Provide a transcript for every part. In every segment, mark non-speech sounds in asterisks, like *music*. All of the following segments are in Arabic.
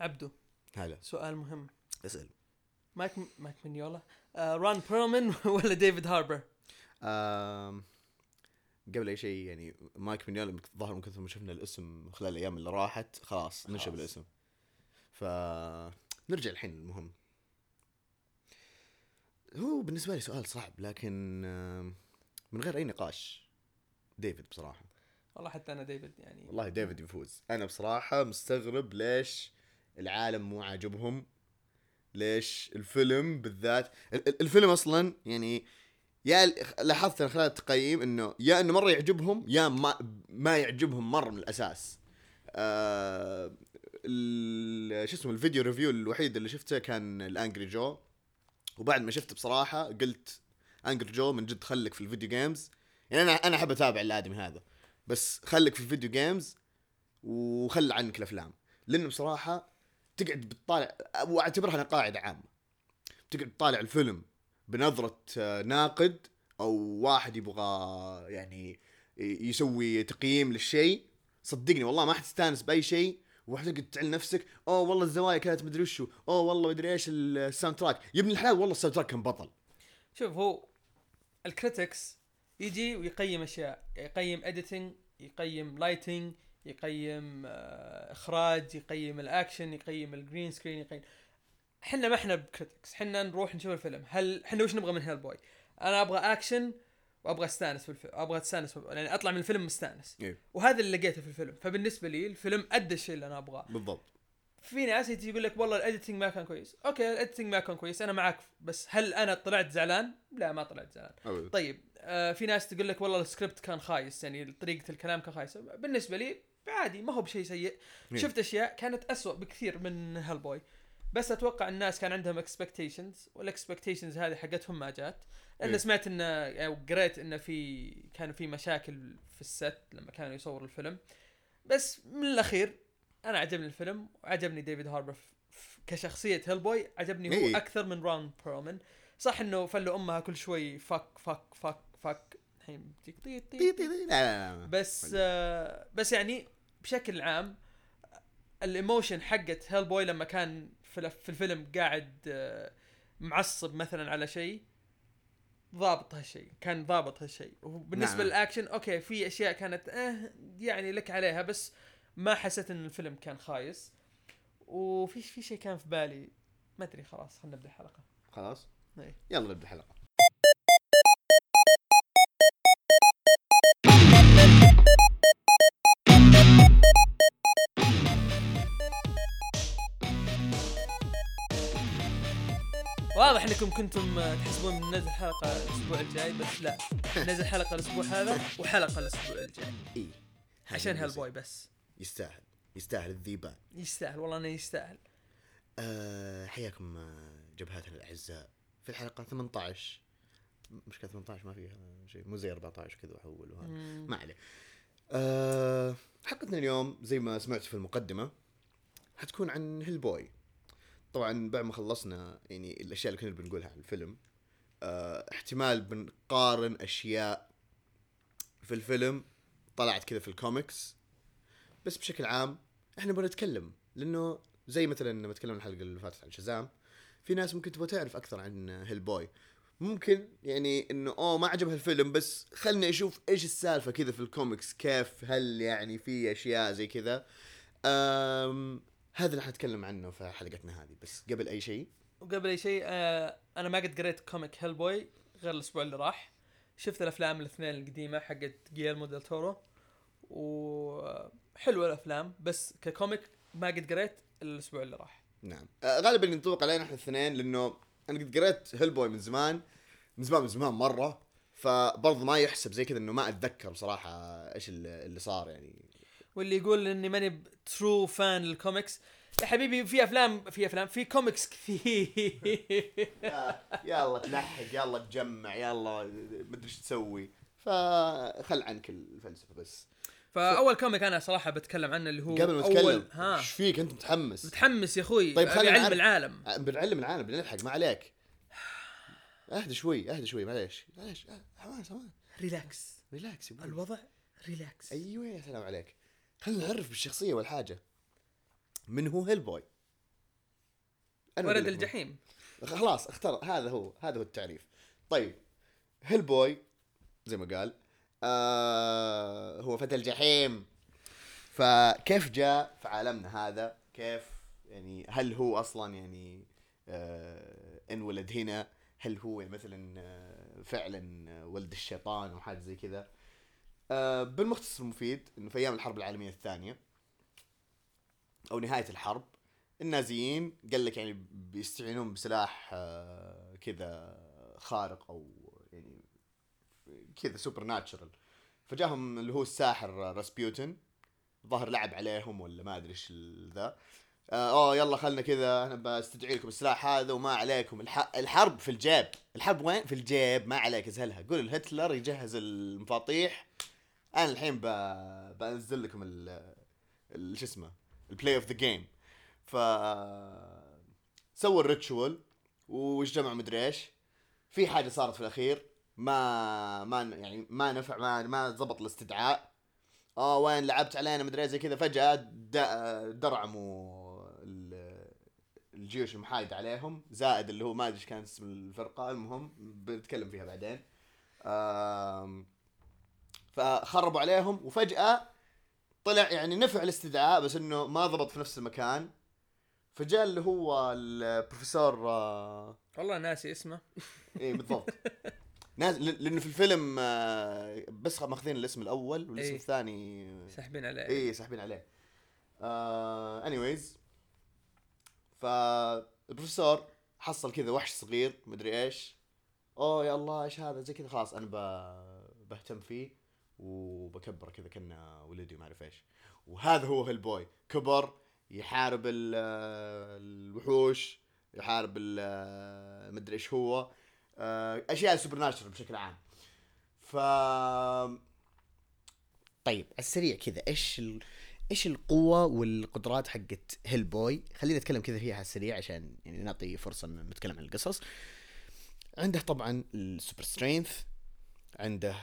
عبدو هلا. سؤال مهم. اسأل. مايك مايك مينيولا. آه رون بيرلمان *laughs* ولا ديفيد هاربر؟ قبل أي شيء يعني مايك مينيولا ظهر من كثر ما شفنا الاسم خلال الأيام اللي راحت خلاص خلاص. الاسم. ف نرجع الحين للمهم هو بالنسبة لي سؤال صعب لكن من غير أي نقاش ديفيد بصراحة. والله حتى أنا ديفيد يعني. والله ديفيد يفوز. أنا بصراحة مستغرب ليش العالم مو عاجبهم. ليش؟ الفيلم بالذات ال- ال- الفيلم أصلا يعني يا لاحظت خلال التقييم إنه يا إنه مرة يعجبهم يا ما ما يعجبهم مرة من الأساس. آه شو اسمه ال video review الوحيد اللي شفته كان ال Angry Joe وبعد ما شفته بصراحة قلت Angry Joe من جد خلك في ال video games يعني أنا أنا أحب أتابع الآدمي هذا. بس خليك في ال video games وخل عنك الأفلام. لأنه بصراحة تقعد بتطالع واعتبرها أنا قاعدة عامة. تقعد تطالع الفيلم بنظرة آه، ناقد أو واحد يبغى يعني يسوي تقييم للشيء. صدقني والله ما حتستانس بأي شيء. وحتقعد تعل نفسك أوه والله الزوايا كانت مدري وشو. أوه والله مدري إيش ال soundtrack يا ابن الحلال والله ال soundtrack كان بطل. شوف هو ال critics يجي ويقيم أشياء يقيم editing يقيم lighting يقيم آه، إخراج يقيم الأكشن يقيم ال green screen يقيم. إحنا ما إحنا ب critics إحنا نروح نشوف الفيلم. هل إحنا وش نبغى من هيل بوي أنا أبغى أكشن وأبغى استانس في الفيلم أبغى استانس في... يعني أطلع من الفيلم مستانس. إيه. وهذا اللي لقيته في الفيلم. فبالنسبة لي الفيلم أدى الشيء اللي أنا أبغاه. بالضبط. في ناس يجي يقول لك والله ال editing ما كان كويس. okay ال editing ما كان كويس أنا معك. بس هل أنا طلعت زعلان؟ لا ما طلعت زعلان. أبدا. طيب آه في ناس تقول لك والله السكريبت كان خايس يعني طريقة الكلام كان خايس. بالنسبة لي عادي ما هو بشيء سيء. مين؟ شفت أشياء كانت أسوأ بكثير من هيلبوي بس أتوقع الناس كان عندهم expectations وال expectations هذه حقتهم ما جات. لأن إيه. سمعت إنه أو قريت إنه في كان في مشاكل في ال set لما كانوا يصوروا الفيلم. بس من الأخير أنا عجبني الفيلم وعجبني ديفيد هاربر كشخصية هيلبوي عجبني هو إيه. أكثر من رون بيرلمان صح إنه فلو أمها كل شوي فك فك فك فك الحين بس آه بس يعني بشكل عام ال emotion حقت هيل بوي لما كان في الف- في الفيلم قاعد آه معصب مثلا على شيء ضابط هالشيء كان ضابط هالشيء. وبالنسبه نعم. لل action okay في أشياء كانت آه يعني لك عليها بس ما حسيت إن الفيلم كان خايس. وفي في شيء كان في بالي ما أدري خلاص خلينا نبدأ الحلقة. خلاص؟ إيه. يلا نبدأ الحلقة. أنكم كنتم آه، تحسبون من نزل حلقة الأسبوع الجاي بس لا. نزل حلقة الأسبوع هذا وحلقة الأسبوع الجاي. إي عشان هالبوي بس. يستاهل. يستاهل الذيبان. يستاهل والله إنه يستاهل. أه حياكم آه، جبهاتنا الأعزاء. في الحلقة 18 مشكلة 18 ما فيها شيء. مو زي 14 كذا واحول وهذا. ما عليه. أه حلقتنا اليوم زي ما سمعت في المقدمة حتكون عن هيل بوي طبعا بعد ما خلصنا يعني الأشياء اللي كنا بنقولها عن الفيلم أه احتمال بنقارن أشياء في الفيلم طلعت كذا في الكوميكس. بس بشكل عام إحنا بنتكلم لأنه زي مثلا لما تكلمنا الحلقة اللي فاتت عن شازام في ناس ممكن تبغى تعرف أكثر عن هيل بوي ممكن يعني إنه أوه ما عجبها الفيلم بس خلني أشوف إيش السالفة كذا في الكوميكس كيف هل يعني في أشياء زي كذا؟ هذا اللي حنتكلم عنه في حلقتنا هذه. بس قبل أي شيء؟ وقبل أي شيء آه أنا ما قد قريت comic هيل بوي غير الأسبوع اللي راح. شفت الأفلام الاثنين القديمة حقت جييرمو ديل تورو وحلوة الأفلام بس ك comic ما قد قريت الا الأسبوع اللي راح. نعم. آه، غالبا ينطبق علينا إحنا الاثنين لأنه أنا قد قريت هيل بوي من زمان من زمان من زمان مرة فبرضه ما يحسب زي كذا إنه ما أتذكر بصراحة إيش اللي صار يعني. واللي يقول إني ماني true fan لل comics يا حبيبي في افلام في أفلام في كوميكس كثير. يلا تلحق يلا تجمع يلا مدري إيش تسوي. فخل عنك الفلسفة بس. فأول comic أنا صراحة بتكلم عنه اللي هو قبل ما ها. إيش فيك أنت متحمس؟ متحمس يا أخوي. طيب خلينا علم نعرف. العالم. بنعلم العالم بنلحق ما عليك. اهدى شوي اهدى شوي معليش. معليش. حماس حماس relax relax. الوضع relax أيوه يا سلام عليك. خلينا نعرف بالشخصية والحاجة. من هو Hellboy ولد الجحيم. خلاص اختار هذا هو هذا هو التعريف. طيب Hellboy زي ما قال آه هو فتى الجحيم. فكيف جاء في عالمنا هذا؟ كيف يعني هل هو أصلا يعني آه انولد هنا؟ هل هو يعني مثلا آه فعلا ولد الشيطان أو حاجة زي كذا؟ آه بالمختصر المفيد إنه في أيام الحرب العالمية الثانية أو نهاية الحرب النازيين قال لك يعني بيستعينون بسلاح آه، كذا خارق أو يعني كذا سوبر ناتشرال فجاهم اللي هو الساحر راسبيوتن ظهر لعب عليهم ولا ما أدري إيش ذا. آه، أوه يلا خلنا كذا أنا بستدعي لكم السلاح هذا وما عليكم. الح... الحرب في الجيب. الحرب وين؟ في الجيب. ما عليك ازهلها قول لهتلر يجهز المفاطيح. أنا الحين ب... بنزل لكم ال... شو اسمه ال play of the game ف سووا ال ritual واجتمعوا مدري إيش. في حاجة صارت في الأخير ما ما يعني ما نفع ما ما ضبط الاستدعاء. آه وين لعبت علينا مدري زي كذا فجأة درعموا ال- الجيوش المحايده عليهم. زائد اللي هو ما أدري إيش كان اسم الفرقة المهم بنتكلم فيها بعدين. آم، فخربوا عليهم وفجأة طلع يعني نفع الاستدعاء بس إنه ما ضبط في نفس المكان. فجاء اللي هو البروفيسور آه، والله ناسي اسمه. إيه بالضبط. ناس لأنه في الفيلم آه، بس ماخذين الاسم الأول والاسم إيه. الثاني. ساحبين عليه. إيه ساحبين عليه. anyways فالبروفيسور حصل كذا وحش صغير مدري إيش. أوه يا الله إيش هذا؟ زي كذا خلاص أنا بهتم فيه. وبكبره كذا كانه ولدي ما أعرف إيش وهذا هو Hellboy كبر يحارب ال- الوحوش يحارب مدري إيش هو آه، أشياء supernatural بشكل عام ف طيب على السريع كذا إيش ال... إيش القوة والقدرات حقت Hellboy؟ خلينا نتكلم كذا فيها على السريع عشان يعني نعطي فرصة ان نتكلم عن القصص. عنده طبعا ال super strength عنده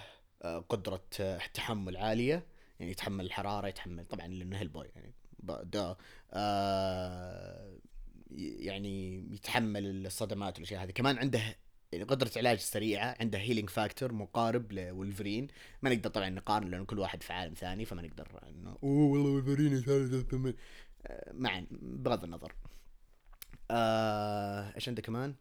آه، قدرة آه، تحمل عالية يعني يتحمل الحرارة يتحمل طبعا لأنه Hellboy يعني ده آه، يعني يتحمل الصدمات والأشياء هذه. كمان عنده يعني قدرة علاج سريعة عنده healing factor مقارب لولفرين. ما نقدر طبعا نقارن لأن كل واحد في عالم ثاني فما نقدر إنه أوه والله ولفرين ثالث ثمن معا بغض النظر. آه، إيش عنده كمان؟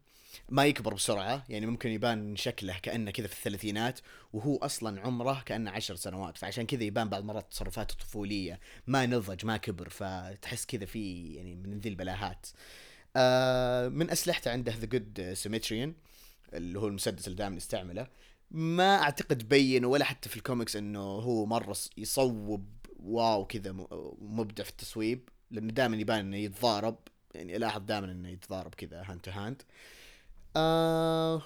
ما يكبر بسرعة يعني ممكن يبان شكله كأنه كذا في الثلاثينات وهو أصلا عمره كأنه عشر سنوات فعشان كذا يبان بعض المرات تصرفاته طفولية ما نضج ما كبر فتحس كذا في يعني من ذي البلاهات. آه من أسلحته عنده The Good Samaritan اللي هو المسدس اللي دائما يستعمله. ما أعتقد بين ولا حتى في ال comic س إنه هو مرة يصوب wow كذا مبدع في التصويب لأنه دائما يبان إنه يتضارب. يعني ألاحظ دائما إنه يتضارب كذا hand to hand آه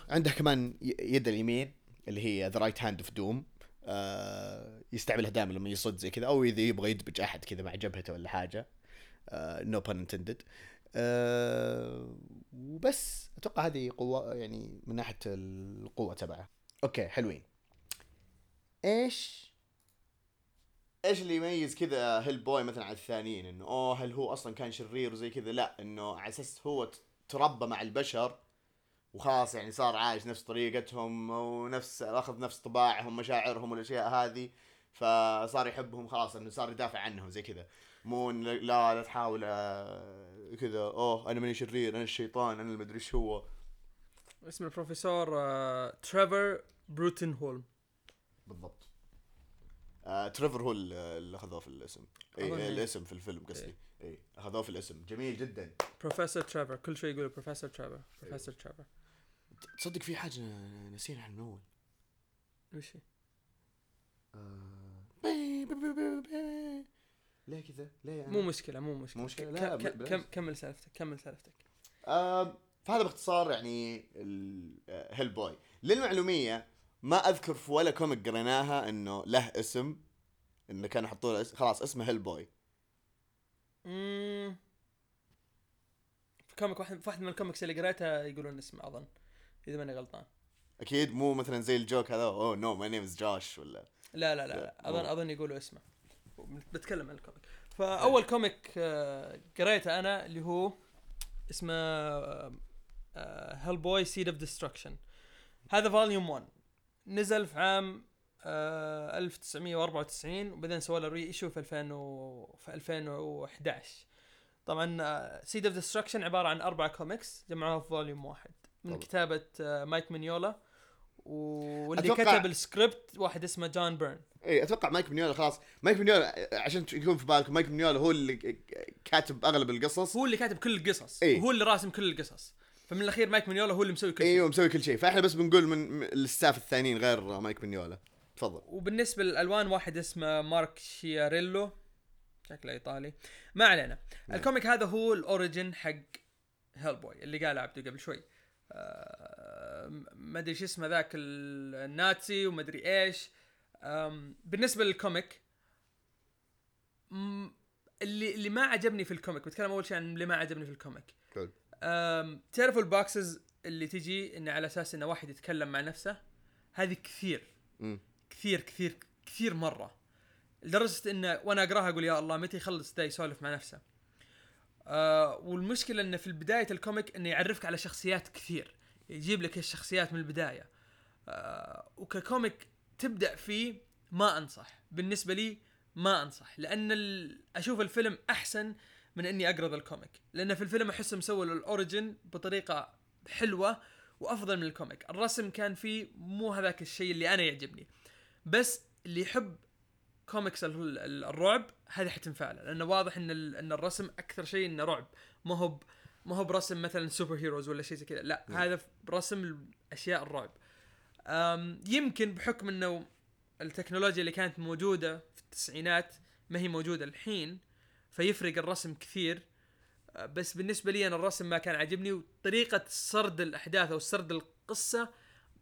عنده كمان يد اليمين اللي هي The Right Hand of Doom يستعملها دائما لما يصد زي كذا أو إذا يبغى يدبج أحد كذا مع جبهته ولا حاجة. no pun intended وبس. أتوقع هذه قوة يعني من ناحية القوة تبعه okay حلوين. إيش؟ إيش اللي يميز كذا Hellboy مثلا عن الثانيين؟ إنه أوه هل هو أصلا كان شرير وزي كذا؟ لا إنه على أساس هو تربى مع البشر وخلاص يعني صار عايش نفس طريقتهم ونفس أخذ نفس طباعهم مشاعرهم والأشياء هذه. فصار يحبهم خلاص إنه صار يدافع عنهم زي كذا. مو لا لا تحاول آه، كذا أوه أنا ماني شرير أنا الشيطان أنا المدري إيش هو. اسم البروفيسور آه، تريفر بروتن هولم بالضبط. آه، تريفر هو ال- اللي أخذوه في الاسم. أظن اي إيه. الاسم في الفيلم قصدي. اي اخذوه في الاسم. جميل جدا. بروفيسور تريفر كل شوي يقول بروفيسور تريفر بروفيسور تريفر تصدق في حاجة نسينا عن اول وش هي؟ ليه كذا؟ ليه يعني؟ مو مشكلة مو مشكلة. مو مشكلة، لا، ك- بالعكس. كم كمل سالفتك كمل سالفتك. آم، فهذا باختصار يعني Hellboy للمعلومية ما أذكر في ولا comic قريناها إنه له اسم إنه كانوا يحطوا له اسم خلاص اسمه Hellboy في comic واحد في واحد من الكوميكس اللي قريتها يقولون اسمه أظن. إذا ماني غلطان. أكيد مو مثلا زي ال joke هذا. oh no my name is Josh ولا لا لا لا, لا،. اظن مو. أظن يقولوا اسمه. بتكلم عن ال comic. فأول comic آه، قريته أنا اللي هو اسمه Hellboy Seed of Destruction هذا volume 1 نزل في عام آه 1994 وبعدين سووا له reissue في 2000 و... في 2011 طبعا Seed of Destruction عبارة عن أربع كوميكس جمعوها في volume واحد. من طبعا. كتابة آه مايك مينيولا واللي أتوقع- كتب السكريبت واحد اسمه جون بيرن. إي أتوقع مايك مينيولا خلاص. مايك مينيولا عشان يكون في بالكم مايك مينيولا هو اللي كاتب أغلب القصص. هو اللي كاتب كل القصص. إيه. وهو اللي راسم كل القصص. فمن الأخير مايك مينيولا هو اللي مسوي كل شيء. أيوه مسوي كل شيء. فإحنا بس بنقول من من ال staff الثانيين غير مايك مينيولا تفضل. وبالنسبة للألوان واحد اسمه مارك شياريلو. شكله إيطالي. ما علينا. نعم. ال comic هذا هو ال origin حق هيل بوي اللي قال عبده قبل شوي. آه، ما ادري شو اسمه ذاك ال- النازي وما ادري إيش بالنسبة لل comic اللي اللي ما عجبني في ال comic بتكلم أول شيء عن اللي ما عجبني في الكوميك. حلو. تعرفوا ال boxes اللي تجي انه على أساس انه واحد يتكلم مع نفسه؟ هذه كثير. مم. كثير كثير كثير مرة. لدرجة انه وأنا أقراها أقول يا الله متى يخلص ده يسولف مع نفسه. آه والمشكلة انه في بدايه ال comic إنه يعرفك على شخصيات كثير. يجيب لك الشخصيات من البداية. آه وك comic تبدأ فيه ما أنصح. بالنسبة لي ما أنصح. لأن ال... أشوف الفيلم أحسن من إني أقرأ ذا ال comic. لأن في الفيلم أحسه مسوي ال origin بطريقة حلوة وأفضل من ال comic. الرسم كان فيه مو هذاك الشيء اللي أنا يعجبني. بس اللي يحب كوميكس ال- ال- الرعب هذه حتنفع له لأنه واضح إن إن الرسم أكثر شيء إنه رعب. ما هو ما هو برسم مثلا super heroes ولا شيء زي كذا لا نعم. هذا برسم اشياء الرعب. يمكن بحكم إنه التكنولوجيا اللي كانت موجودة في التسعينات ما هي موجودة الحين فيفرق الرسم كثير. أه، بس بالنسبة لي أنا الرسم ما كان عاجبني وطريقة سرد الأحداث أو سرد القصة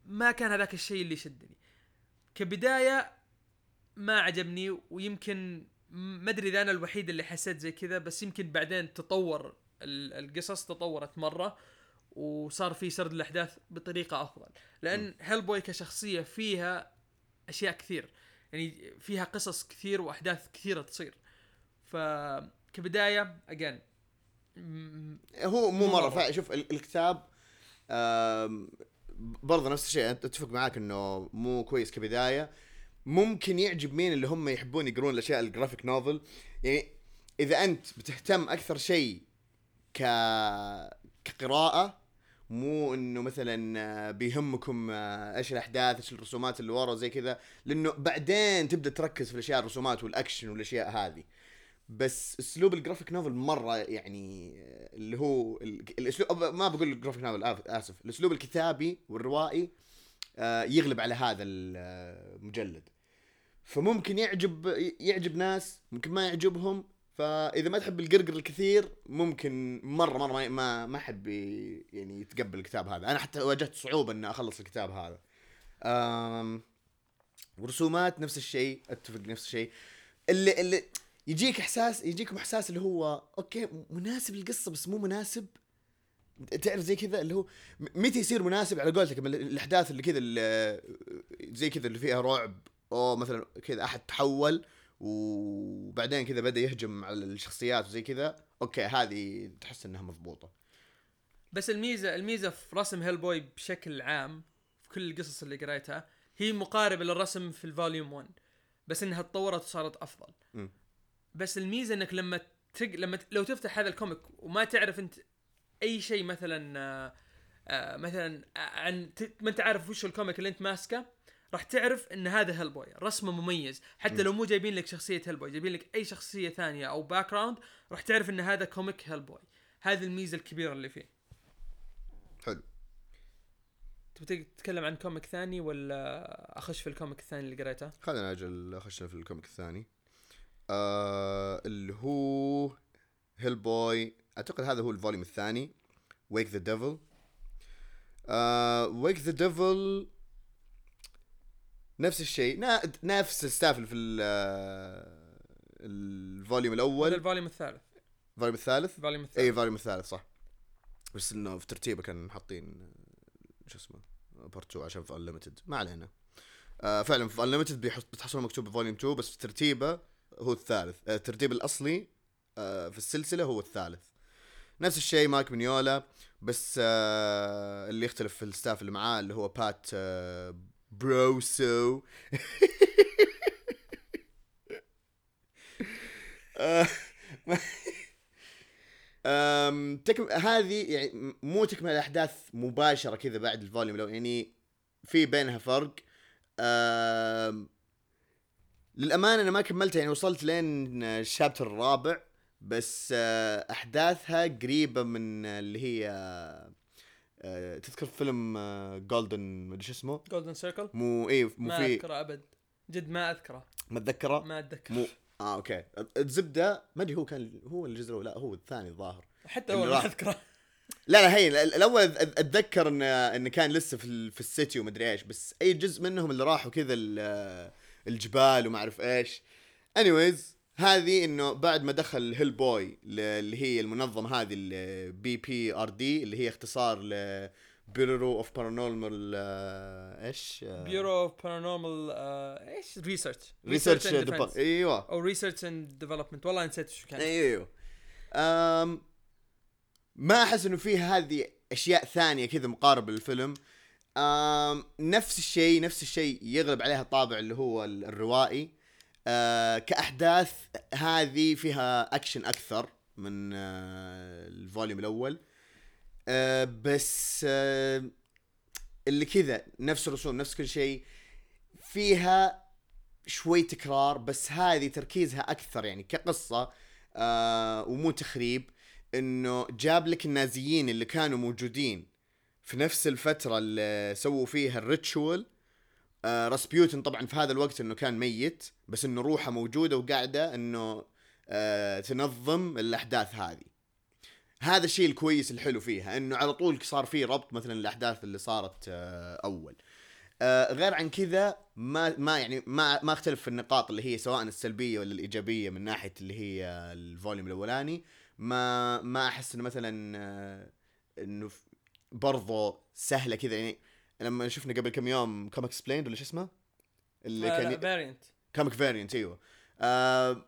ما كان هذاك الشيء اللي يشدني. كبداية ما عجبني ويمكن ما أدري إذا أنا الوحيد اللي حسيت زي كذا بس يمكن بعدين تطور ال- القصص تطورت مرة وصار في سرد الأحداث بطريقة أفضل. لأن هيل بوي كشخصية فيها أشياء كثير يعني فيها قصص كثير وأحداث كثيرة تصير. فكبدايه اجين هو مو مرة مرة. شوف ال- الكتاب برضه نفس الشيء أتفق معاك إنه مو كويس كبداية. ممكن يعجب مين اللي هم يحبون يقرون الأشياء الجرافيك نوفل يعني إذا أنت بتهتم أكثر شيء ك كقراءة مو إنه مثلا بيهمكم إيش الأحداث إيش الرسومات اللي ورا زي كذا. لأنه بعدين تبدأ تركز في الأشياء الرسومات والأكشن والأشياء هذه. بس اسلوب ال graphic novel مرة يعني آه، اللي هو ال- الاسلوب ما بقول ال graphic novel آسف. الأسلوب الكتابي والروائي آه، يغلب على هذا المجلد فممكن يعجب يعجب ناس ممكن ما يعجبهم. فإذا ما تحب القرقر الكثير ممكن مرة مرة ما ما, حد يعني يتقبل الكتاب هذا. أنا حتى واجهت صعوبة إني أخلص الكتاب هذا. ورسومات نفس الشيء أتفق نفس الشيء. اللي اللي يجيك إحساس يجيكم إحساس اللي هو okay مناسب للقصة بس مو مناسب. تعرف زي كذا اللي هو م- متى يصير مناسب على قولتك الأحداث اللي كذا زي كذا اللي فيها رعب أو مثلا كذا أحد تحول وبعدين كذا بدأ يهجم على الشخصيات وزي كذا okay هذه تحس إنها مضبوطة. بس الميزة الميزة في رسم هيل بوي بشكل عام في كل القصص اللي قريتها هي مقاربة للرسم في ال volume 1 بس إنها تطورت وصارت أفضل. مم. بس الميزة إنك لما تق... لما ت... لو تفتح هذا ال comic وما تعرف أنت أي شيء مثلا آه، آه، مثلا آه، عن ت... ما أنت عارف وش ال comic اللي أنت ماسكه راح تعرف إن هذا هيل بوي رسمه مميز. حتى. لو مو جايبين لك شخصية هيل بوي جايبين لك أي شخصية ثانية أو background راح تعرف إن هذا comic هيل بوي هذه الميزة الكبيرة اللي فيه. حلو. تبي تتكلم عن comic ثاني ولا أخش في ال comic الثاني اللي قريته؟ خلينا أجل أخشنا في ال comic الثاني. آه اللي هو هيل بوي أعتقد هذا هو ال volume الثاني. Wake the Devil Wake the Devil نفس الشيء. نا- نفس ال staff في ال- آه، ال volume الأول. ال volume الثالث. ال volume الثالث؟ ال volume الثالث. اي ال volume الثالث صح. بس إنه في ترتيبه كان حاطين آه، شو اسمه part 2 عشان في Unlimited ما علينا. آه فعلا في Unlimited بتحصلون مكتوب volume 2 بس في ترتيبه هو الثالث. آه الترتيب الأصلي آه في السلسلة هو الثالث. نفس الشيء مايك مينيولا بس آه اللي يختلف في ال staff اللي معاه اللي هو بات بروسو. *laughs* أم تكم هذه يعني مو تكمل الأحداث مباشرة كذا بعد الفوليوم لو يعني في بينها فرق. أم للأمانة أنا ما كملتها يعني وصلت لين الشابتر الرابع بس آه، أحداثها قريبة من اللي هي آه، تذكر فيلم جولدن مدري شو اسمه؟ جولدن سيركل مو إيه مو ما في. أذكره أبد. جد ما أذكره. ما اتذكره ما أتذكر. مو. آه okay. الزبدة ما أدري هو كان هو الجزء الأول لا هو الثاني الظاهر. حتى هو ما. أذكره. لا لا هي ال- الأول أتذكر انه انه كان لسه في في ال city ومدري إيش بس أي جزء منهم اللي راحوا كذا الجبال وما أعرف إيش. anyways هذه إنه بعد ما دخل هيل بوي اللي هي المنظمة هذه ال BPRD اللي هي اختصار ل Bureau of Paranormal إيش؟ Bureau of Paranormal إيش؟ Research Research إيوه. أو Research and Development والله نسيت شو كان. إيوه أم ما أحس إنه فيه هذه أشياء ثانية كذا مقاربة للفيلم. أم نفس الشيء نفس الشيء يغلب عليها الطابع اللي هو ال- الروائي. أه كأحداث هذه فيها اكشن أكثر من أه ال volume الأول. أه بس أه اللي كذا نفس الرسوم نفس كل شيء. فيها شوي تكرار بس هذه تركيزها أكثر يعني كقصة آه ومو تخريب إنه جاب لك النازيين اللي كانوا موجودين. في نفس الفترة اللي سووا فيها ال ritual آه راسبيوتن طبعا في هذا الوقت إنه كان ميت بس إنه روحه موجودة وقاعدة إنه آه تنظم الأحداث هذه. هذا الشيء الكويس الحلو فيها إنه على طول صار في ربط مثلا الأحداث اللي صارت آه أول. آه غير عن كذا ما ما يعني ما ما أختلف في النقاط اللي هي سواء السلبية ولا الإيجابية من ناحية اللي هي ال volume الأولاني. ما ما أحس إنه مثلا آه إنه برضو سهلة كذا يعني لما شفنا قبل كم يوم Comics Explained ولا شو اسمه؟ اللي كان ي- Variant Comic Variant أيوه. آه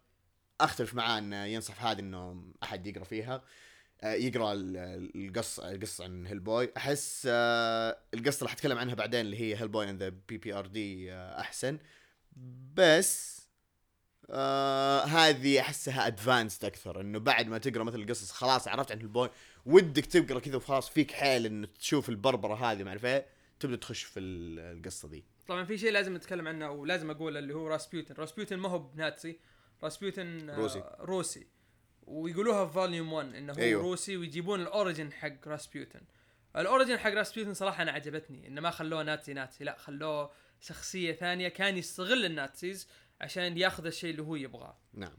أختلف معاه إنه ينصح هذه إنه أحد يقرأ فيها. آه يقرأ ال- القصة القصة عن Hellboy أحس آه القصة اللي حتكلم عنها بعدين اللي هي هيل بوي اند ذا بي بي ار دي أحسن. بس آه هذه أحسها advanced أكثر إنه بعد ما تقرأ مثل القصص خلاص عرفت عن Hellboy ودك تقرا كذا وخلاص فيك حيل انه تشوف البربرة هذه ما أعرف إيه تبدأ تخش في ال- القصة دي طبعا في شيء لازم نتكلم عنه ولازم أقوله اللي هو راسبيوتن راسبيوتن ما هو ب Nazi راسبيوتن آه، روسي. روسي ويقولوها في volume 1 إنه هو. أيوه. روسي ويجيبون ال origin حق راسبيوتن ال origin حق راسبيوتن صراحة أنا عجبتني إنه ما خلوه Nazi Nazi لا خلوه شخصية ثانية كان يستغل ال Nazis عشان ياخذ الشيء اللي هو يبغاه نعم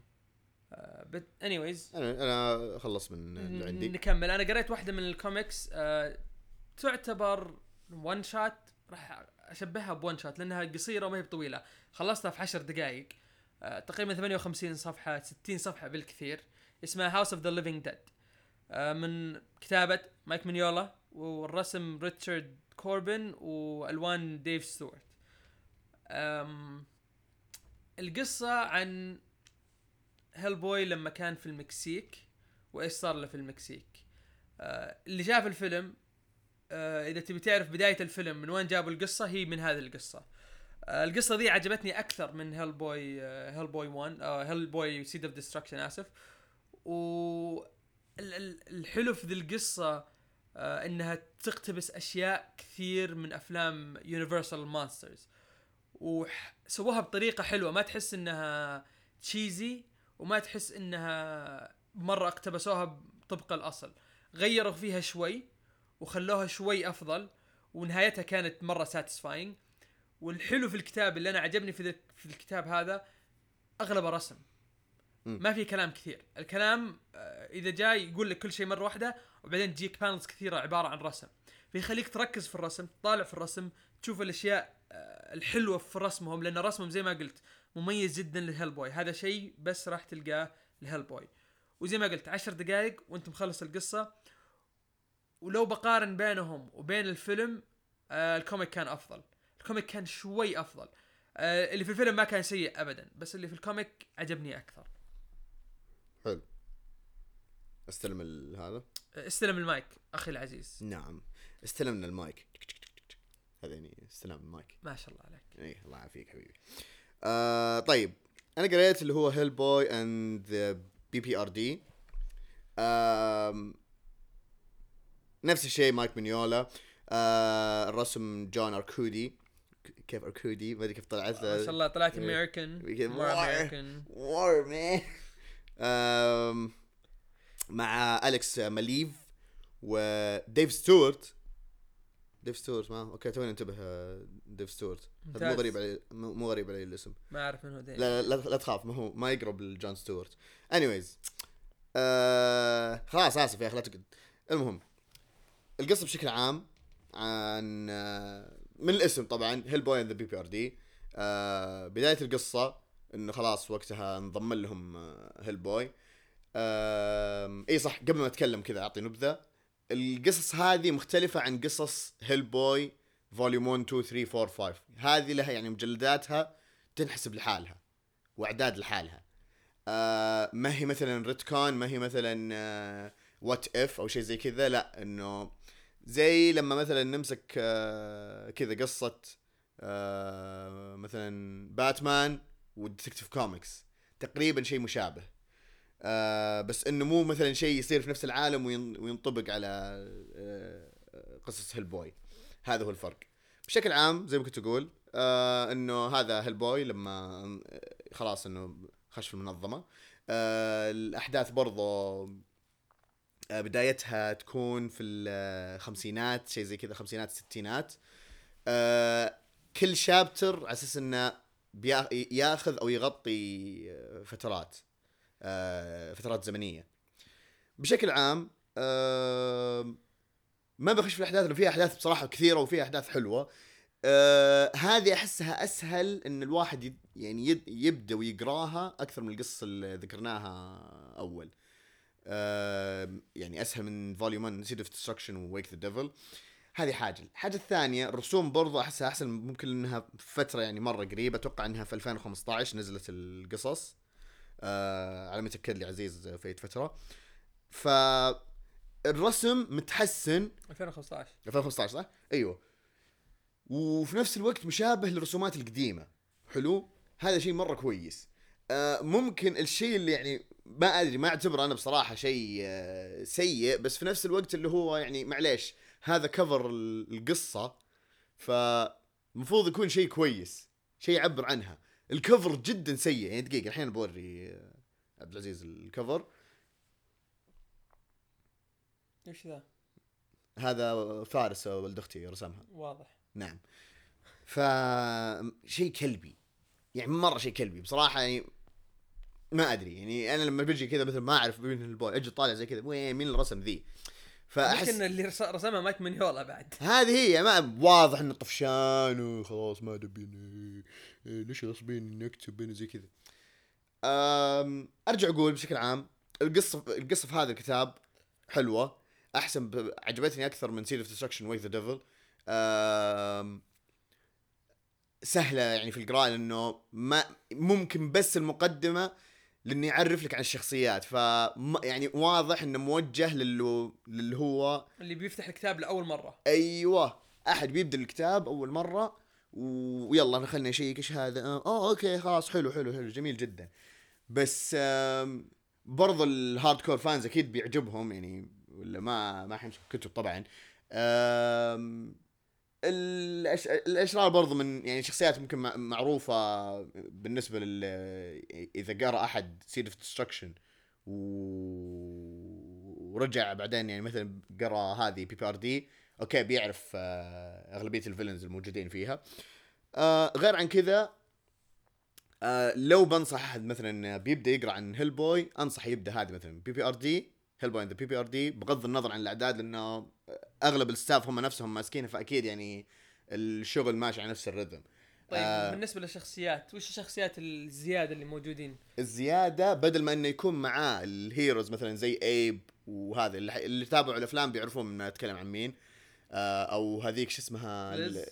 but anyways أنا أنا خلص من اللي عندي. نكمل. أنا قريت واحدة من الكوميكس آه تعتبر one shot راح أشبهها ب one shot لأنها قصيرة وما هي بطويلة. خلصتها في 10 دقائق آه تقريبا 58 صفحة 60 صفحة بالكثير. اسمها House of the Living Dead من كتابة مايك مينيولا والرسم ريتشارد كوربن والوان ديف ستوارت أم القصة عن Hellboy لما كان في المكسيك وإيش صار له في المكسيك؟ آه اللي شاف الفيلم آه إذا تبي تعرف بداية الفيلم من وين جابوا القصة هي من هذه القصة. آه القصة دي عجبتني أكثر من Hellboy Hellboy 1 آه Hellboy Seed of Destruction آسف. و ال- ال- الحلو في ذي القصة آه إنها تقتبس أشياء كثير من أفلام Universal Monsters وسووها بطريقة حلوة ما تحس إنها cheesy وما تحس إنها مرة اقتبسوها طبق الأصل. غيروا فيها شوي وخلوها شوي أفضل ونهايتها كانت مرة satisfying والحلو في الكتاب اللي أنا عجبني في, في الكتاب هذا أغلبه رسم. ما في كلام كثير. الكلام آه، إذا جاي يقول لك كل شيء مرة واحدة وبعدين تجيك panels كثيرة عبارة عن رسم. فيخليك تركز في الرسم تطالع في الرسم تشوف الأشياء آه، الحلوة في رسمهم لأن رسمهم زي ما قلت مميز جدا لل Hellboy هذا شيء بس راح تلقاه ل Hellboy وزي ما قلت عشر دقائق وأنت مخلص القصة. ولو بقارن بينهم وبين الفيلم آه ال comic كان أفضل. ال comic كان شوي أفضل. آه اللي في الفيلم ما كان سيء ابدا بس اللي في ال comic عجبني أكثر. حلو. استلم هذا؟ استلم المايك أخي العزيز. نعم. استلمنا المايك. هذا يعني استلام المايك. ما شاء الله عليك. اي الله يعافيك حبيبي. آه طيب أنا قريت اللي هو هيل بوي اند ذا بي بي ار دي نفس الشيء مايك مينيولا. آه الرسم جون أركودي. كيف أركودي؟ ما أدري كيف طلعت. ما شاء الله طلعت. American more. American war man مع أليكس ماليف وديف ستوارت ديف ستوارت ما okay توني انتبه آه، ديف ستوارت هذا مو. غريب علي مو غريب علي الاسم. ما أعرف من هو دين لا لا, لا تخاف ما هو ما يقرب لجون ستوارت anyways آه خلاص آسف يا أخي لا تقعد. المهم القصة بشكل عام عن آه من الاسم طبعا Hellboy ذا بي بي ار دي بداية القصة إنه خلاص وقتها انضم لهم آه هيل بوي آه إي صح قبل ما أتكلم كذا أعطي نبذة. القصص هذه مختلفة عن قصص Hellboy volume 1 2 3 4 5 هذه لها يعني مجلداتها تنحسب لحالها وأعداد لحالها. آه ما هي مثلا retcon ما هي مثلا آه What If أو شيء زي كذا. لا إنه زي لما مثلا نمسك آه كذا قصة آه مثلا باتمان و Detective Comics تقريبا شيء مشابه. آه بس إنه مو مثلا شيء يصير في نفس العالم وين- وينطبق على آه قصص Hellboy هذا هو الفرق. بشكل عام زي ما كنت أقول آه إنه هذا Hellboy لما آه، خلاص إنه خش في المنظمة. آه الأحداث برضو آه بدايتها تكون في الخمسينات شيء زي كذا خمسينات ستينات. آه كل chapter على أساس إنه بيا- ياخذ أو يغطي آه، فترات. آه فترات زمنية. بشكل عام آه ما بخش في الأحداث لأنه فيها أحداث بصراحة كثيرة وفيها أحداث حلوة. آه هذه أحسها أسهل إن الواحد يعني يبدأ ويقراها أكثر من القصة اللي ذكرناها أول. آه يعني أسهل من volume 1 Seed of Destruction و Wake the Devil هذه حاجة. الحاجة الثانية الرسوم برضو أحسها أحسن ممكن إنها فترة يعني مرة قريبة أتوقع إنها في 2015 نزلت القصص. آه على ما لي عزيز في فترة. فالرسم متحسن. 2015 2015 صح؟ أيوه. وفي نفس الوقت مشابه للرسومات القديمة. حلو؟ هذا شيء مرة كويس. آه ممكن الشيء اللي يعني ما أدري ما اعتبره أنا بصراحة شيء آه سيء بس في نفس الوقت اللي هو يعني معليش هذا cover ال- القصة. فمفروض يكون شيء كويس شيء يعبر عنها. ال cover جدا سيء. يعني دقيقة الحين بوري آه، عبد العزيز ال cover. إيش ذا؟ هذا فارس ولد أختي رسمها واضح. نعم. ف شيء كلبي. يعني مرة شيء كلبي. بصراحة يعني ما أدري. يعني أنا لما بجي كذا مثلا ما أعرف مين Hellboy أجي طالع زي كذا وين مين اللي رسم ذي؟ فأحس يمكن اللي رس- رسمها مايك منيولا بعد. هذه هي ما واضح إنه طفشان وخلاص ما دبين ليش غصبين نكتب بين زي كذا. أرجع أقول بشكل عام القصة القصة في هذا الكتاب حلوة. أحسن ب... عجبتني أكثر من Seed of Destruction Wake the Devil سهلة يعني في القراءة لأنه ما ممكن بس المقدمة لأني أعرف لك عن الشخصيات ف يعني واضح إنه موجه للي للي هو اللي بيفتح الكتاب لأول مرة. أيوه أحد بيبدأ الكتاب أول مرة ويلا خلني أشيك إيش هذا آه أوه، okay خلاص حلو حلو حلو جميل جدا. بس برضو ال hardcore fans أكيد بيعجبهم يعني ولا ما ما حيمسك كتب طبعا. الأش... الأشرار برضو من يعني شخصيات ممكن مع- معروفة بالنسبة لل إذا قرأ أحد Seed of Destruction. ورجع بعدين يعني مثلا قرأ هذه BPRD okay بيعرف آه، أغلبية ال villains الموجودين فيها آه، غير عن كذا آه، لو بنصح أحد مثلا بيبدأ يقرأ عن Hellboy أنصح يبدأ هذه مثلا بي بي ار دي هيل بوي ذا بي بي ار دي بغض النظر عن الأعداد لأنه أغلب ال staff هم نفسهم ماسكينها فأكيد يعني الشغل ماشي على نفس ال rhythm طيب آه. بالنسبة للشخصيات وش الشخصيات الزيادة اللي موجودين؟ الزيادة بدل ما إنه يكون معاه ال heroes مثلا زي Abe وهذا اللي, اللي تابعوا الأفلام بيعرفون من اتكلم عن مين آه أو هذيك شو اسمها Liz.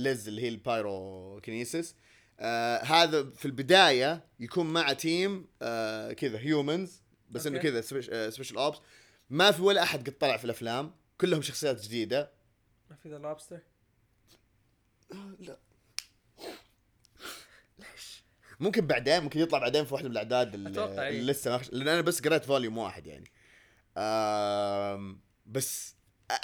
Liz اللي هي ال pyrokinesis آه هذا في البداية يكون مع team آه كذا humans بس إنه. كذا special ops ما في ولا أحد قد طلع في الأفلام. كلهم شخصيات جديدة. ما في the Lobster لا. ليش؟ ممكن بعدين ممكن يطلع بعدين في واحدة من الأعداد اللي, إيه. اللي لسه ما خش... لأن أنا بس قريت volume واحد يعني. آم... بس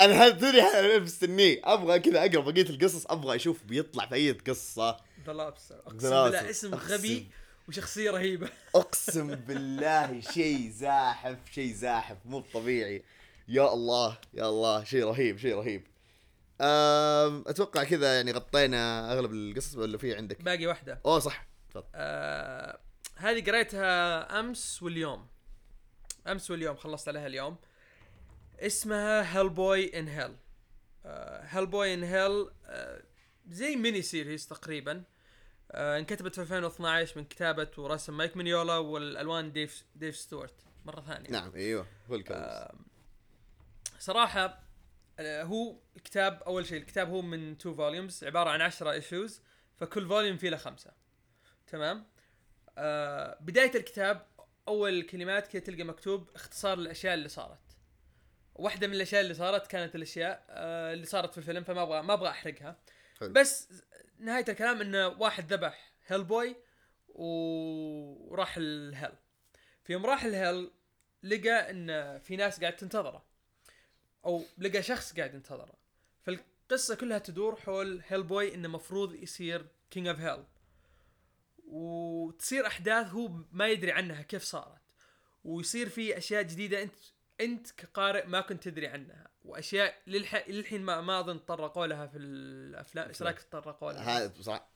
أنا هذا مستنيه أبغى كذا أقرأ بقية القصص أبغى أشوف بيطلع في أي قصة. the Lobster أقسم بالله. اسم. غبي. وشخصية رهيبة. اقسم بالله شيء زاحف شيء زاحف مو طبيعي. يا الله يا الله شيء رهيب شيء رهيب. أتوقع كذا يعني غطينا أغلب القصص ولا في عندك؟ باقي واحدة. أوه صح. تفضل. آه هذه قريتها أمس واليوم. أمس واليوم خلصت عليها اليوم. اسمها Hellboy in Hell Hellboy in Hell زي mini series تقريبا. آه انكتبت في 2012 من كتابة ورسم مايك مينيولا والألوان ديف ديف ستوارت مرة ثانية. نعم إيوه هو الكلام. صراحة آه، هو الكتاب أول شيء الكتاب هو من two volumes عبارة عن 10 issues فكل volume فيه له خمسة. تمام؟ آه بداية الكتاب أول كلمات كذا تلقى مكتوب اختصار الأشياء اللي صارت. واحدة من الأشياء اللي صارت كانت الأشياء آه اللي صارت في الفيلم فما أبغى ما أبغى أحرقها. حلو. بس نهاية الكلام إنه واحد ذبح Hellboy وراح ال Hell. في يوم راح ال Hell لقى إن في ناس قاعد تنتظره. أو لقى شخص قاعد ينتظره. فالقصة كلها تدور حول Hellboy إنه مفروض يصير king of Hell وتصير أحداث هو ما يدري عنها كيف صارت. ويصير في أشياء جديدة أنت أنت كقارئ ما كنت تدري عنها. وأشياء للح... للحين ما ما أظن تطرقوا لها في الافلام إيش رأيك تطرقوا لها؟ هذا صح.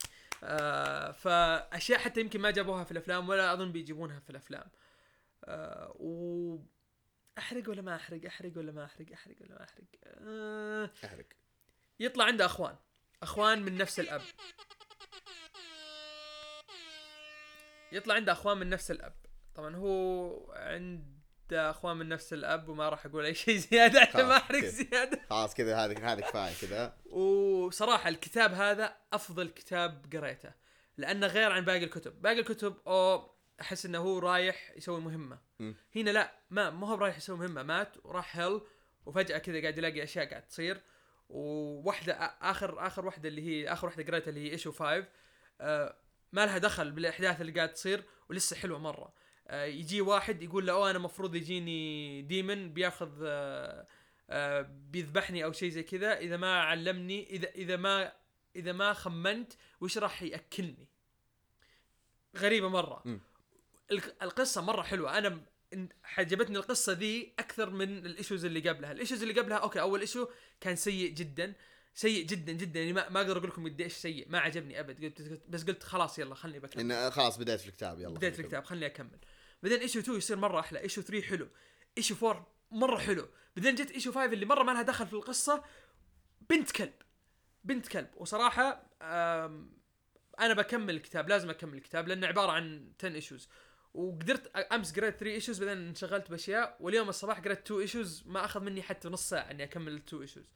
آه فأشياء حتى يمكن ما جابوها في الأفلام ولا أظن بيجيبونها في الأفلام. آه و احرق ولا ما أحرق؟ أحرق ولا ما أحرق؟ أحرق ولا ما أحرق؟ آه أحرق. يطلع عنده أخوان. أخوان من نفس الأب. يطلع عنده أخوان من نفس الأب. طبعا هو عنده أخوان من نفس الأب وما راح أقول أي شيء *laughs* زيادة عشان ما أحرق. زيادة. خلاص كذا هذه هذه كفاية كذا. وصراحة الكتاب هذا أفضل كتاب قريته لأنه غير عن باقي الكتب. باقي الكتب أو أحس إنه هو رايح يسوي مهمة. مم. هنا لا ما ما هو رايح يسوي مهمة. مات وراح هيل وفجأة كذا قاعد يلاقي أشياء قاعد تصير. وواحدة آ- آخر آخر واحدة اللي هي آخر واحدة قريتها اللي هي ايشو 5 آه ما لها دخل بالأحداث اللي قاعد تصير ولسه حلوة مرة. آه يجي واحد يقول له أوه أنا مفروض يجيني ديمن بياخذ آه آه، بيذبحني أو شيء زي كذا. إذا ما علمني إذا إذا ما إذا ما خمنت وش راح يأكلني؟ غريبة مرة. الق- القصة مرة حلوة. أنا م- عجبتني القصة ذي أكثر من ال issues اللي قبلها. ال issues اللي قبلها okay أول issue كان سيء جدا. سيء جدا جدا. يعني ما, ما أقدر أقول لكم قديش سيء. ما عجبني أبد. قلت بس قلت خلاص يلا خلني بكمل. خلاص بدايه الكتاب يلا بدايه خلينا الكتاب خليني أكمل. بعدين issue 2 يصير مرة أحلى issue 3 حلو issue 4 مرة حلو بعدين جت issue 5 اللي مرة ما لها دخل في القصة بنت كلب بنت كلب. وصراحة أنا بكمل الكتاب لازم أكمل الكتاب لأنه عبارة عن 10 issues وقدرت أمس قريت 3 issues بعدين انشغلت بأشياء. واليوم الصباح قريت 2 issues ما أخذ مني حتى نص ساعة إني أكمل ال 2 issues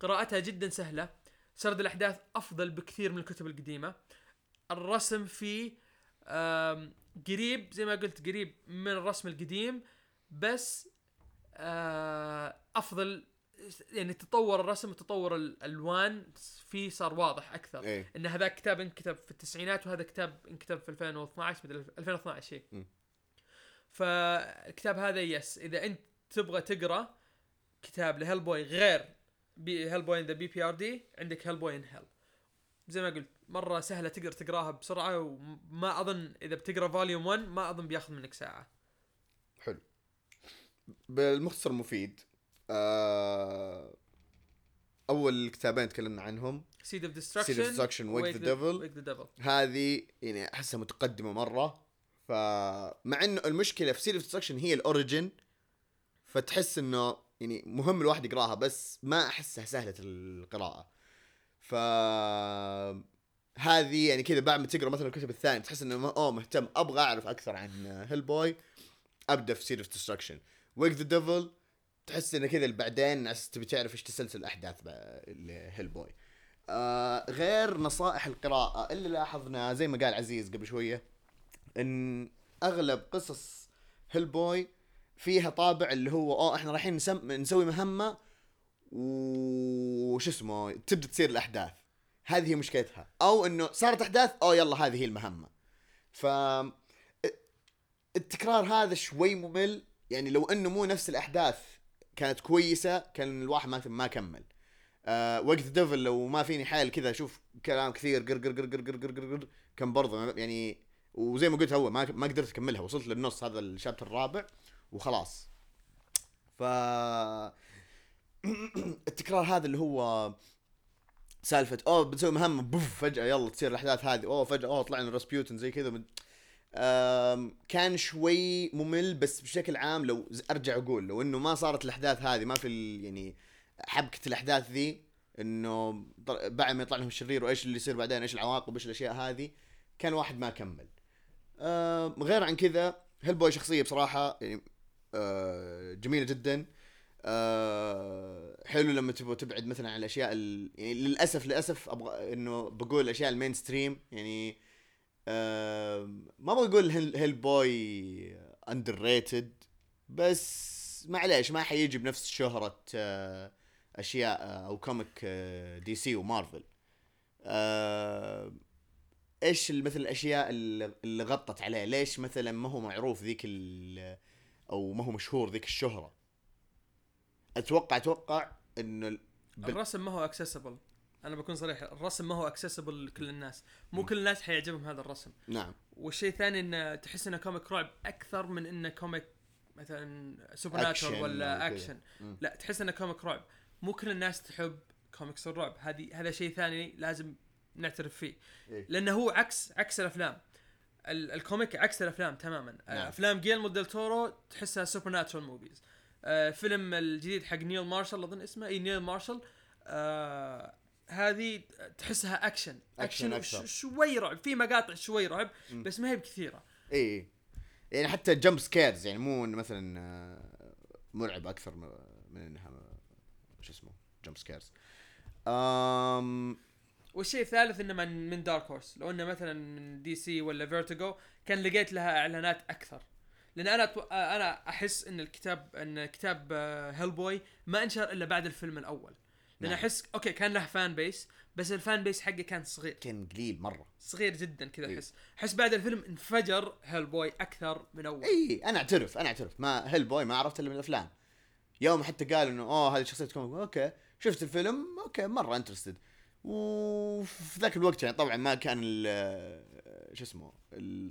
قراءتها جدا سهلة سرد الأحداث أفضل بكثير من الكتب القديمة. الرسم فيه قريب زي ما قلت قريب من الرسم القديم بس آه، أفضل يعني تطور الرسم وتطور الألوان فيه صار واضح أكثر. إيه. إن هذا كتاب انكتب في التسعينات وهذا كتاب انكتب في 2012 مدري 2012 شيء. فالكتاب هذا yes إذا أنت تبغى تقرأ كتاب ل Hellboy غير هيل بوي ان ذا بي بي ار دي عندك Hellboy in Hell زي ما قلت. مرة سهلة تقدر تقراها بسرعة وما أظن إذا بتقرأ volume 1 ما أظن بياخذ منك ساعة. حلو. بالمختصر المفيد آه أول كتابين تكلمنا عنهم. سيد اوف ديستركشن of Destruction, Wake the Devil. ويك ذا ديفل هذه يعني أحسها متقدمة مرة. فمع إنه المشكلة في Seed of Destruction هي ال origin فتحس إنه يعني مهم الواحد يقراها بس ما أحسها سهلة القراءة. ف هذه يعني كذا بعد ما تقرأ مثلا الكتب الثانية تحس إنه أوه مهتم. أبغى أعرف أكثر عن هيل بوي أبدأ في of Destruction Wake the Devil تحس إنه كذا بعدين عشان تبي تعرف إيش تسلسل الأحداث هيل بوي آه غير نصائح القراءة اللي لاحظنا زي ما قال عزيز قبل شوية إن أغلب قصص هيل بوي فيها طابع اللي هو آه إحنا رايحين. نسوي مهمة وش اسمه تبدأ تصير الأحداث. هذه هي مشكلتها. أو إنه صارت أحداث أو يلا هذه هي المهمة. ف التكرار هذا شوي ممل. يعني لو إنه مو نفس الأحداث كانت كويسة كان الواحد ما ما كمل. أه وقت ديفل لو ما فيني حيل كذا أشوف كلام كثير قر قر قر قر قر قر قر كان برضه يعني وزي ما قلت هو ما, ما قدرت أكملها. وصلت للنص هذا الشابتر الرابع وخلاص. ف *clears throat* التكرار هذا اللي هو سالفة أوه بنسوي مهمة. بوف فجأة يلا تصير الأحداث هذه. أوه فجأة أوه طلعنا راسبيوتن زي كذا. من... كان شوي ممل بس بشكل عام لو أرجع أقول لو إنه ما صارت الأحداث هذه ما في ال- يعني حبكة الأحداث ذي إنه بعد ما يطلع لهم الشرير وإيش اللي يصير بعدين إيش العواقب إيش الأشياء هذه كان واحد ما كمل. غير عن كذا هيل بوي شخصية بصراحة يعني آه، جميلة جدا. آه، حلو لما تبغى تبعد مثلا عن الأشياء ال... يعني للأسف للأسف أبغى إنه بقول الأشياء ال mainstream يعني آه، ما أبغى أقول هيل, بوي underrated بس معليش ما حيجي بنفس شهرة آه، أشياء أو comic دي سي ومارفل. إيش مثل الأشياء اللي غطت عليه؟ ليش مثلا ما هو معروف ذيك أو ما هو مشهور ذيك الشهرة؟ أتوقع أتوقع انه ال- بال- الرسم ما هو accessible أنا بكون صريح الرسم ما هو accessible لكل الناس. مو م. كل الناس حيعجبهم هذا الرسم. نعم. والشيء الثاني انه تحس انه comic رعب أكثر من انه comic مثلا super action ولا. اكشن. لا تحس انه comic رعب. مو كل الناس تحب كوميكس الرعب. هذه هذا شيء ثاني لازم نعترف فيه. إيه. لأنه هو عكس عكس الأفلام. ال- ال comic عكس الأفلام تماما. نعم. أفلام جييرمو ديل تورو تحسها supernatural movies آه فيلم الجديد حق نيل مارشال أظن اسمه. إي نيل مارشال. آه هذه تحسها action. action action. وش- شوي رعب. في مقاطع شوي رعب. بس ما هي بكثيرة. إي يعني حتى jump scares يعني مو مثلا آه، مرعب أكثر من إنها شو اسمه jump scares أم والشيء الثالث إنه من من دارك هورس لو إنه مثلا من دي سي ولا فيرتيجو كان لقيت لها إعلانات أكثر. لأن أنا أتو... أنا أحس إن الكتاب إن كتاب هيل بوي ما انشر إلا بعد الفيلم الأول. لأن نعم. احس okay كان له fan base بس ال fan base حقه كان صغير. كان قليل مرة. صغير جدا كذا إيه. أحس. أحس بعد الفيلم انفجر هيل بوي أكثر من أول. اي أنا أعترف أنا أعترف. ما هيل بوي ما عرفت إلا من الأفلام. يوم حتى قال إنه أوه هذه شخصية comic. okay. شفت الفيلم؟ okay مرة interested وفي ذاك الوقت يعني طبعا ما كان ال- شو اسمه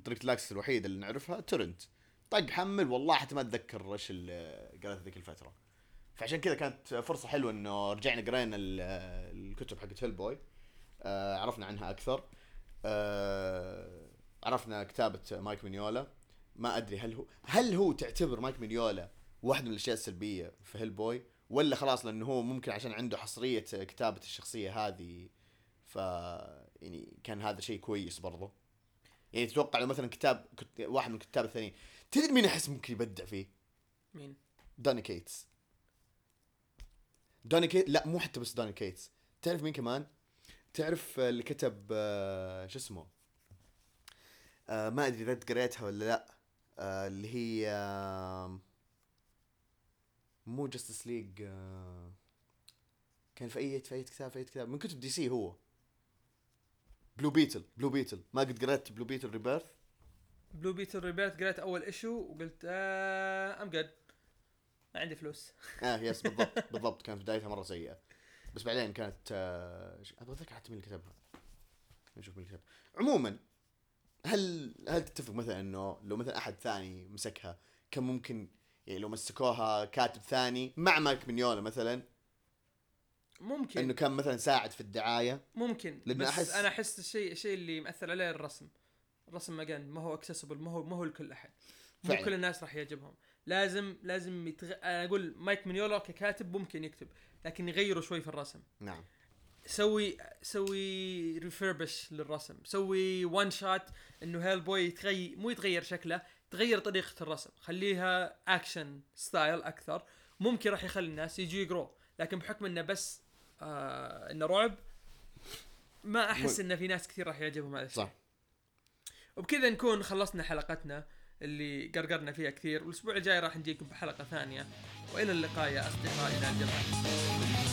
طريقة ال access الوحيدة اللي نعرفها torrent طق حمل والله حتى ما أتذكر إيش اللي قريته ذيك الفترة. فعشان كذا كانت فرصة حلوة إنه رجعنا قرينا ال- الكتب حقت هيل بوي آه عرفنا عنها أكثر. آه عرفنا كتابة مايك مينولا. ما أدري هل هو هل هو تعتبر مايك مينولا واحدة من الأشياء السلبية في هيل بوي ولا خلاص لأنه هو ممكن عشان عنده حصرية كتابة الشخصية هذه ف يعني كان هذا شيء كويس برضه. يعني تتوقع لو مثلا كتاب كت... واحد من الكتاب الثانيين تدري مين أحس ممكن يبدع فيه؟ مين؟ دوني كيتس. دوني كيتس لا مو حتى بس دوني كيتس. تعرف مين كمان؟ تعرف اللي كتب آه، شو اسمه؟ آه، ما أدري إذا قريتها ولا لا. آه، اللي هي مو Justice League كان في أي في أي كتاب في أي كتاب من كتب دي سي هو. Blue Beetle Blue Beetle ما قد قريت Blue Beetle Rebirth Blue Beetle Rebirth قريت أول issue وقلت I'm good ما عندي فلوس. آه yes *laughs* بالضبط بالضبط. كانت بدايتها مرة سيئة. بس بعدين كانت آه أبغى أتذكر حتى مين اللي كتبها. نشوف مين اللي كتبها عموما هل هل تتفق مثلا إنه لو مثلا أحد ثاني مسكها كان ممكن يعني لو مسكوها كاتب ثاني مع مايك مينولا مثلا؟ ممكن. إنه كان مثلا ساعد في الدعاية؟ ممكن. لأن بس أحس- أنا أحس الشيء الشيء اللي مأثر عليه الرسم. الرسم مجان ما هو accessible ما هو ما هو لكل أحد. مو. كل الناس راح يعجبهم. لازم لازم يتغ... أنا أقول مايك مينولا ككاتب ممكن يكتب لكن يغيروا شوي في الرسم. نعم. سوي سوي refurbish للرسم. سوي one shot إنه هيل بوي يتغير مو يتغير شكله تغير طريقة الرسم. خليها action style أكثر. ممكن راح يخلي الناس يجوا يقروا لكن بحكم إنه بس آه إنه رعب ما أحس إنه في ناس كثير راح يعجبهم هذا الشيء. صح. وبكذا نكون خلصنا حلقتنا اللي قرقرنا فيها كثير. والأسبوع الجاي راح نجيكم بحلقة ثانية. وإلى اللقاء يا اصدقائنا الجمال.